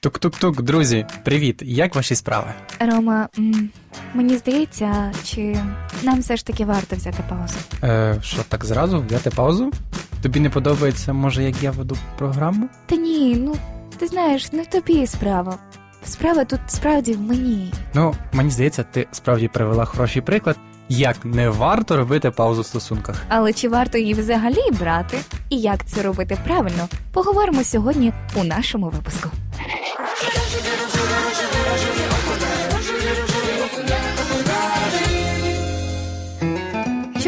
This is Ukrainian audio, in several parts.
Тук-тук-тук, друзі, привіт! Як ваші справи? Рома, м, мені здається, чи нам все ж таки варто взяти паузу? Е, Що так зразу взяти паузу? Тобі не подобається, може, як я веду програму? Та ні, ну ти знаєш, не в тобі справа. Справа тут справді в мені. Ну, мені здається, ти справді привела хороший приклад, як не варто робити паузу в стосунках. Але чи варто її взагалі брати? І як це робити правильно? Поговоримо сьогодні у нашому випуску.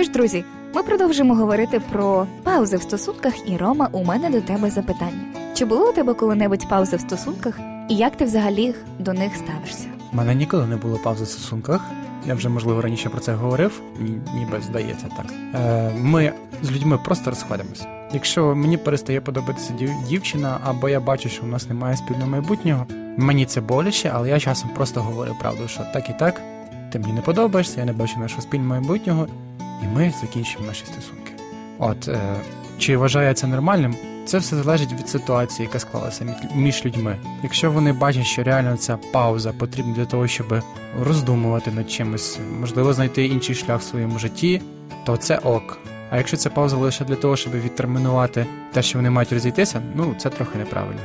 Що ж, друзі, ми продовжимо говорити про паузи в стосунках, і Рома, у мене до тебе запитання. Чи було у тебе коли-небудь паузи в стосунках, і як ти взагалі до них ставишся? У мене ніколи не було паузи в стосунках. Я вже, можливо, раніше про це говорив, ні, ніби здається так. Е, Ми з людьми просто розходимося. Якщо мені перестає подобатися дів- дівчина, або я бачу, що в нас немає спільного майбутнього, мені це боляче, але я часом просто говорю правду, що так і так, ти мені не подобаєшся, я не бачу нашого спільного майбутнього, і ми закінчимо наші стосунки. От е, чи вважаю це нормальним? Це все залежить від ситуації, яка склалася між людьми. Якщо вони бачать, що реально ця пауза потрібна для того, щоб роздумувати над чимось, можливо, знайти інший шлях в своєму житті, то це ок. А якщо ця пауза лише для того, щоб відтермінувати те, що вони мають розійтися, ну це трохи неправильно.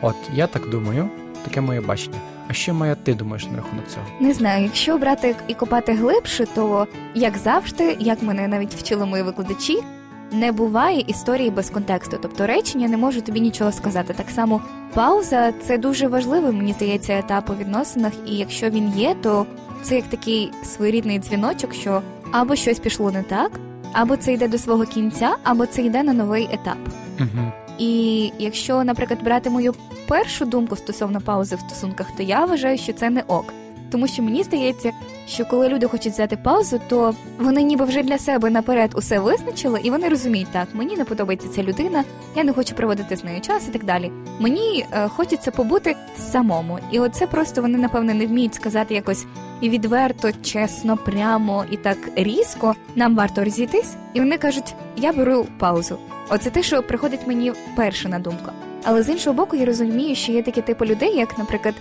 От я так думаю, таке моє бачення. А що моя ти думаєш на рахунок цього? Не знаю, якщо брати і копати глибше, то як завжди, як мене навіть вчили мої викладачі, не буває історії без контексту. Тобто речення не можу тобі нічого сказати. Так само пауза це дуже важливий, мені здається, етап у відносинах, і якщо він є, то це як такий своєрідний дзвіночок, що або щось пішло не так, або це йде до свого кінця, або це йде на новий етап. Угу. І якщо, наприклад, брати мою першу думку стосовно паузи в стосунках, то я вважаю, що це не ок. Тому що мені здається, що коли люди хочуть взяти паузу, то вони ніби вже для себе наперед усе визначили, і вони розуміють, так, мені не подобається ця людина, я не хочу проводити з нею час і так далі. Мені е, хочеться побути самому. І оце просто вони, напевне, не вміють сказати якось відверто, чесно, прямо і так різко. Нам варто розійтись, і вони кажуть, я беру паузу. Оце те, що приходить мені перше на думку. Але з іншого боку, я розумію, що є такі типи людей, як, наприклад,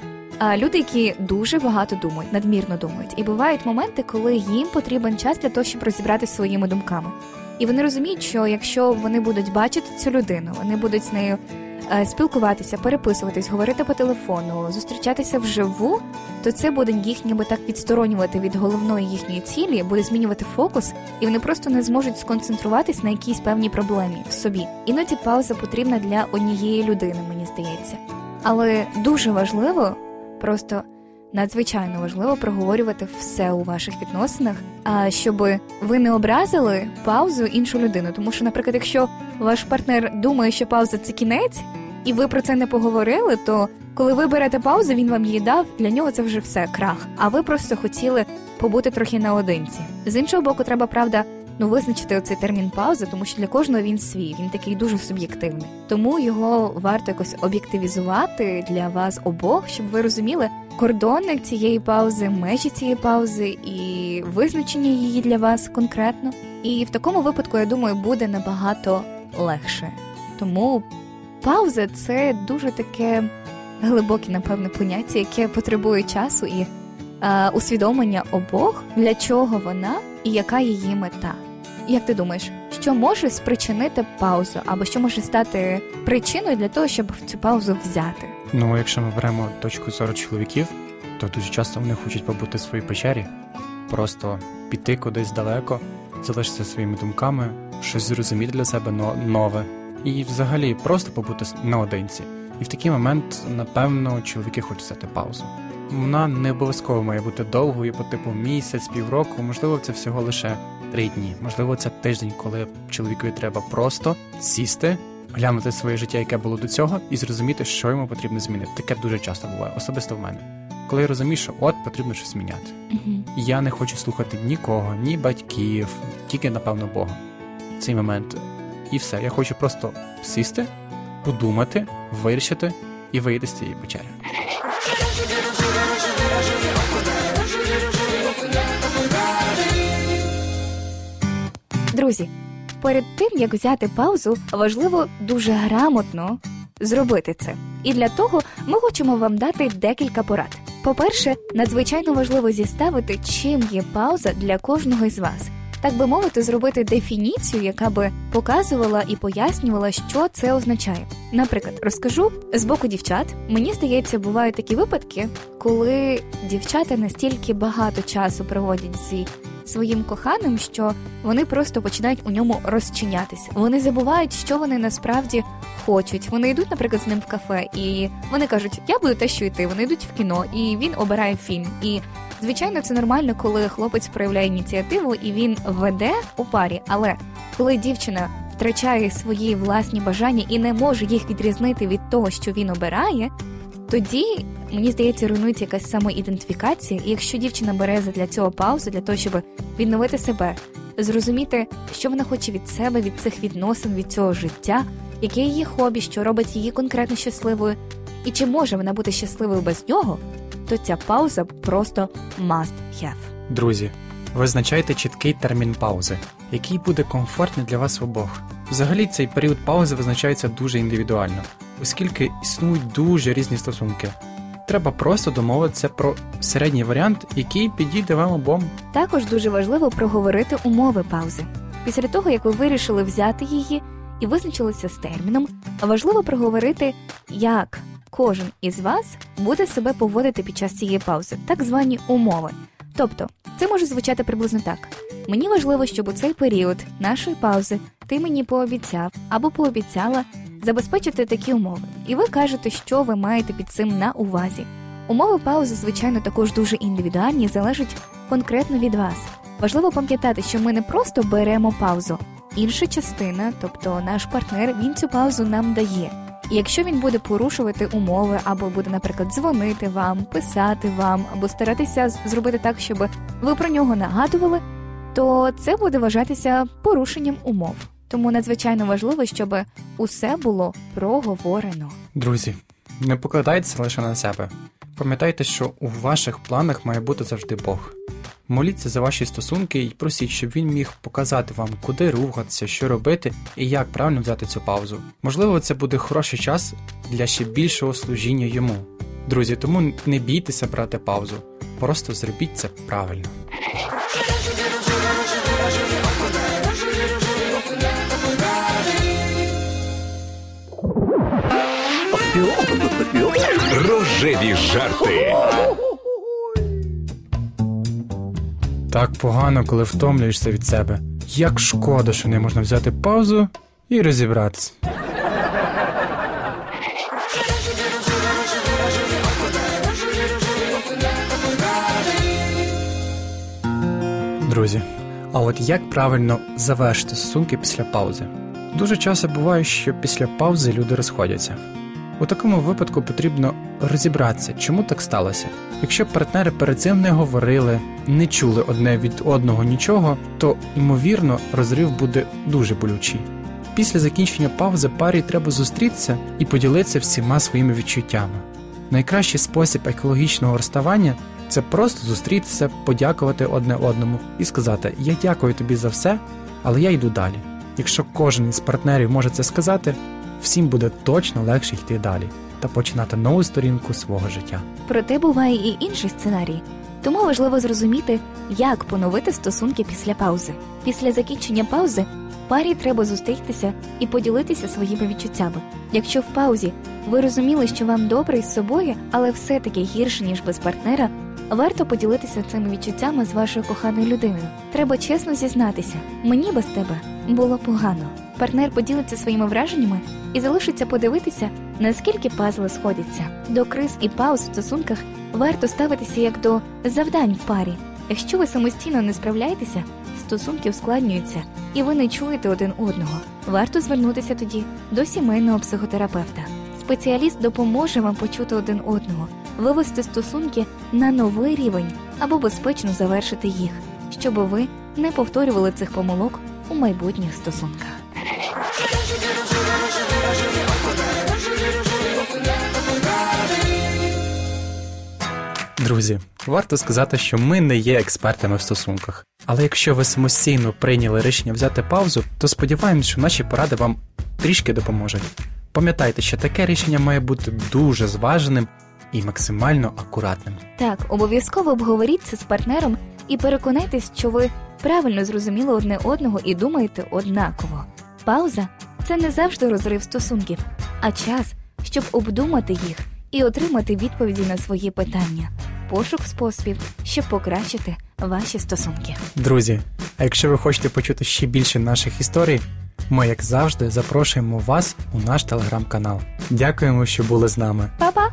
люди, які дуже багато думають, надмірно думають. І бувають моменти, коли їм потрібен час для того, щоб розібратися своїми думками. І вони розуміють, що якщо вони будуть бачити цю людину, вони будуть з нею е, спілкуватися, переписуватись, говорити по телефону, зустрічатися вживу, то це буде їх ніби так відсторонювати від головної їхньої цілі, буде змінювати фокус, і вони просто не зможуть сконцентруватись на якійсь певній проблемі в собі. Іноді пауза потрібна для однієї людини, мені здається. Але дуже важливо, просто надзвичайно важливо проговорювати все у ваших відносинах, а щоб ви не образили паузу іншу людину. Тому що, наприклад, якщо ваш партнер думає, що пауза це кінець, і ви про це не поговорили, то коли ви берете паузу, він вам її дав, для нього це вже все крах. А ви просто хотіли побути трохи наодинці. З іншого боку, треба правда. Ну, визначити оцей термін паузи, тому що для кожного він свій, він такий дуже суб'єктивний. Тому його варто якось об'єктивізувати для вас обох, щоб ви розуміли кордони цієї паузи, межі цієї паузи і визначення її для вас конкретно. І в такому випадку, я думаю, буде набагато легше. Тому пауза це дуже таке глибоке, напевне, поняття, яке потребує часу і е, усвідомлення обох, для чого вона і яка її мета. Як ти думаєш, що може спричинити паузу, або що може стати причиною для того, щоб цю паузу взяти? Ну, якщо ми беремо точку зору чоловіків, то дуже часто вони хочуть побути в своїй печері, просто піти кудись далеко, залишитися своїми думками, щось зрозуміти для себе но- нове, і взагалі просто побути наодинці. І в такий момент, напевно, чоловіки хочуть взяти паузу. Вона не обов'язково має бути довгою, по типу місяць, півроку, можливо, це всього лише три дні, можливо, це тиждень, коли чоловікові треба просто сісти, глянути своє життя, яке було до цього, і зрозуміти, що йому потрібно змінити. Таке дуже часто буває, особисто в мене. Коли я розумію, що от потрібно щось міняти. І я не хочу слухати нікого, ні батьків, тільки, напевно, Бога. Цей момент. І все. Я хочу просто сісти, подумати, вирішити і вийти з цієї печери. Друзі, перед тим як взяти паузу, важливо дуже грамотно зробити це. І для того ми хочемо вам дати декілька порад. По-перше, надзвичайно важливо зіставити, чим є пауза для кожного із вас. Так би мовити, зробити дефініцію, яка би показувала і пояснювала, що це означає. Наприклад, розкажу з боку дівчат. Мені здається, бувають такі випадки, коли дівчата настільки багато часу проводять зі своїм коханим, що вони просто починають у ньому розчинятися. Вони забувають, що вони насправді хочуть. Вони йдуть, наприклад, з ним в кафе, і вони кажуть, я буду те, що йти. Вони йдуть в кіно, і він обирає фільм. І звичайно, це нормально, коли хлопець проявляє ініціативу і він веде у парі. Але коли дівчина втрачає свої власні бажання і не може їх відрізнити від того, що він обирає. Тоді мені здається, руйнується якась самоідентифікація, і якщо дівчина бере для цього паузу, для того, щоб відновити себе, зрозуміти, що вона хоче від себе, від цих відносин, від цього життя, яке її хобі, що робить її конкретно щасливою, і чи може вона бути щасливою без нього, то ця пауза просто must have. Друзі, визначайте чіткий термін паузи, який буде комфортний для вас обох. Взагалі, цей період паузи визначається дуже індивідуально, оскільки існують дуже різні стосунки. Треба просто домовитися про середній варіант, який підійде вам обом. Також дуже важливо проговорити умови паузи. Після того, як ви вирішили взяти її і визначилися з терміном, важливо проговорити, як кожен із вас буде себе поводити під час цієї паузи, так звані умови. Тобто, це може звучати приблизно так: мені важливо, щоб у цей період нашої паузи ти мені пообіцяв або пообіцяла забезпечити такі умови, і ви кажете, що ви маєте під цим на увазі. Умови паузи, звичайно, також дуже індивідуальні, залежать конкретно від вас. Важливо пам'ятати, що ми не просто беремо паузу. Інша частина, тобто наш партнер, він цю паузу нам дає. І якщо він буде порушувати умови, або буде, наприклад, дзвонити вам, писати вам, або старатися зробити так, щоб ви про нього нагадували, то це буде вважатися порушенням умов. Тому надзвичайно важливо, щоб усе було проговорено. Друзі, не покладайтеся лише на себе. Пам'ятайте, що у ваших планах має бути завжди Бог. Моліться за ваші стосунки і просіть, щоб він міг показати вам, куди рухатися, що робити і як правильно взяти цю паузу. Можливо, це буде хороший час для ще більшого служіння йому. Друзі, тому не бійтеся брати паузу. Просто зробіть це правильно. Рожеві жарти. Так погано, коли втомлюєшся від себе. Як шкода, що не можна взяти паузу і розібратися. Друзі, а от як правильно завершити стосунки після паузи? Дуже часто буває, що після паузи люди розходяться. У такому випадку потрібно розібратися, чому так сталося. Якщо партнери перед цим не говорили, не чули одне від одного нічого, то ймовірно розрив буде дуже болючий. Після закінчення паузи парі треба зустрітися і поділитися всіма своїми відчуттями. Найкращий спосіб екологічного розставання це просто зустрітися, подякувати одне одному і сказати: Я дякую тобі за все, але я йду далі. Якщо кожен із партнерів може це сказати, всім буде точно легше йти далі та починати нову сторінку свого життя. Проте буває і інший сценарій. Тому важливо зрозуміти, як поновити стосунки після паузи. Після закінчення паузи парі треба зустрітися і поділитися своїми відчуттями. Якщо в паузі ви розуміли, що вам добре із собою, але все-таки гірше ніж без партнера, варто поділитися цими відчуттями з вашою коханою людиною. Треба чесно зізнатися, мені без тебе було погано. Партнер поділиться своїми враженнями і залишиться подивитися, наскільки пазли сходяться. До криз і пауз в стосунках варто ставитися як до завдань в парі. Якщо ви самостійно не справляєтеся, стосунки ускладнюються, і ви не чуєте один одного. Варто звернутися тоді до сімейного психотерапевта. Спеціаліст допоможе вам почути один одного, вивести стосунки на новий рівень або безпечно завершити їх, щоб ви не повторювали цих помилок у майбутніх стосунках. Друзі, варто сказати, що ми не є експертами в стосунках. Але якщо ви самостійно прийняли рішення взяти паузу, то сподіваємось, що наші поради вам трішки допоможуть. Пам'ятайте, що таке рішення має бути дуже зваженим і максимально акуратним. Так, обов'язково обговоріть це з партнером і переконайтесь, що ви правильно зрозуміли одне одного і думаєте однаково. Пауза це не завжди розрив стосунків, а час, щоб обдумати їх і отримати відповіді на свої питання. Пошук способів, щоб покращити ваші стосунки. Друзі, а якщо ви хочете почути ще більше наших історій, ми, як завжди, запрошуємо вас у наш телеграм-канал. Дякуємо, що були з нами. Па-па!